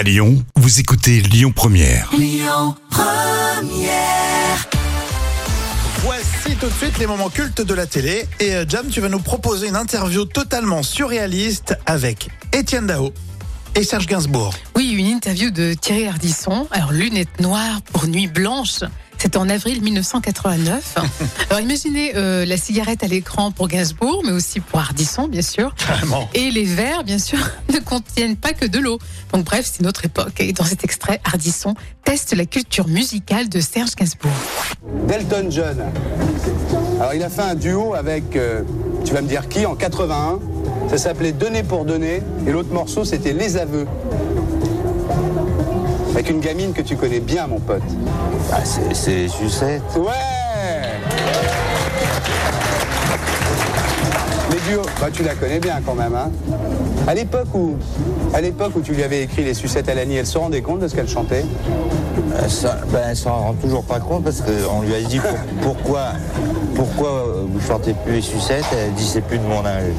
À Lyon, vous écoutez Lyon Première. Voici tout de suite les moments cultes de la télé. Et euh, Jam, tu vas nous proposer une interview totalement surréaliste avec Étienne Dao et Serge Gainsbourg. Oui, une interview de Thierry Ardisson. Alors, lunettes noires pour nuit blanche. C'est en avril 1989. Alors imaginez euh, la cigarette à l'écran pour Gainsbourg, mais aussi pour Ardisson, bien sûr. Carrément. Et les verres, bien sûr, ne contiennent pas que de l'eau. Donc bref, c'est notre époque. Et dans cet extrait, Ardisson teste la culture musicale de Serge Gainsbourg. Delton John. Alors il a fait un duo avec, euh, tu vas me dire qui, en 81. Ça s'appelait Donner pour donner. Et l'autre morceau, c'était Les aveux. Avec une gamine que tu connais bien, mon pote. Ah, c'est- Sucette. Ouais Les duos, bah tu la connais bien quand même, hein À l'époque où, à l'époque où tu lui avais écrit les sucettes à Lani, elle se rendait compte de ce qu'elle chantait? Euh, ça- ben, elle s'en rend toujours pas compte parce qu'on lui a dit pour- pourquoi, pourquoi vous chantez plus les sucettes? Elle dit c'est plus de mon âge.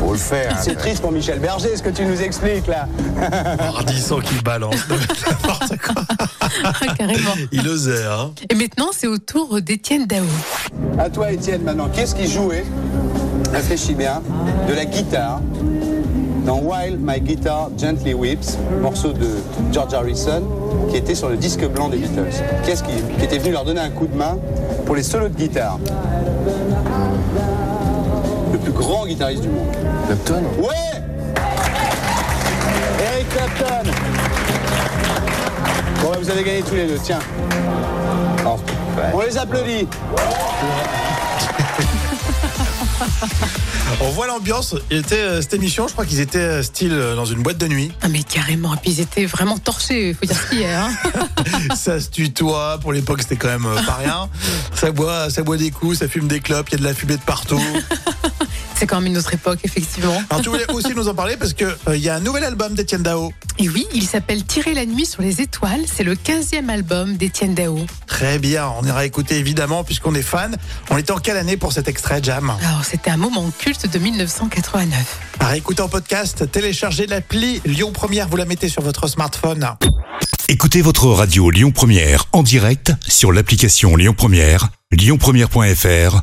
Faut le faire. hein. C'est triste pour Michel Berger, ce que tu nous expliques là. Ardisson qui balance. N'importe quoi. Carrément. Il osait, hein. Et maintenant, c'est au tour d'Étienne Dao. À toi, Étienne, maintenant, qu'est-ce qui jouait, réfléchis bien, de la guitare dans While My Guitar Gently Weeps, morceau de George Harrison, qui était sur le disque blanc des Beatles. Qu'est-ce qui, qui était venu leur donner un coup de main pour les solos de guitare Le plus grand guitariste du monde. Clapton Ouais Eric Clapton Bon, bah, vous avez gagné tous les deux, tiens. On les applaudit. On voit l'ambiance. Il était, euh, cette émission, je crois qu'ils étaient euh, style euh, dans une boîte de nuit. Ah mais carrément, et puis ils étaient vraiment torchés, faut dire ce qu'il y a. Hein. ça se tutoie. Pour l'époque, c'était quand même euh, pas rien. Ça boit, ça boit des coups, ça fume des clopes, il y a de la fumée de partout. C'est quand même une autre époque, effectivement. Alors, tu voulais aussi nous en parler parce que euh, il y a un nouvel album d'Étienne Dao. Et oui, il s'appelle Tirer la nuit sur les étoiles. C'est le 15e album d'Étienne Dao. Très bien, on ira écouter évidemment puisqu'on est fan. On était en quelle année pour cet extrait, Jam? Alors, c'était un moment culte de 1989. À réécouter en podcast, téléchargez l'appli Lyon Première, vous la mettez sur votre smartphone. Écoutez votre radio Lyon Première en direct sur l'application Lyon Première, lyonpremière.fr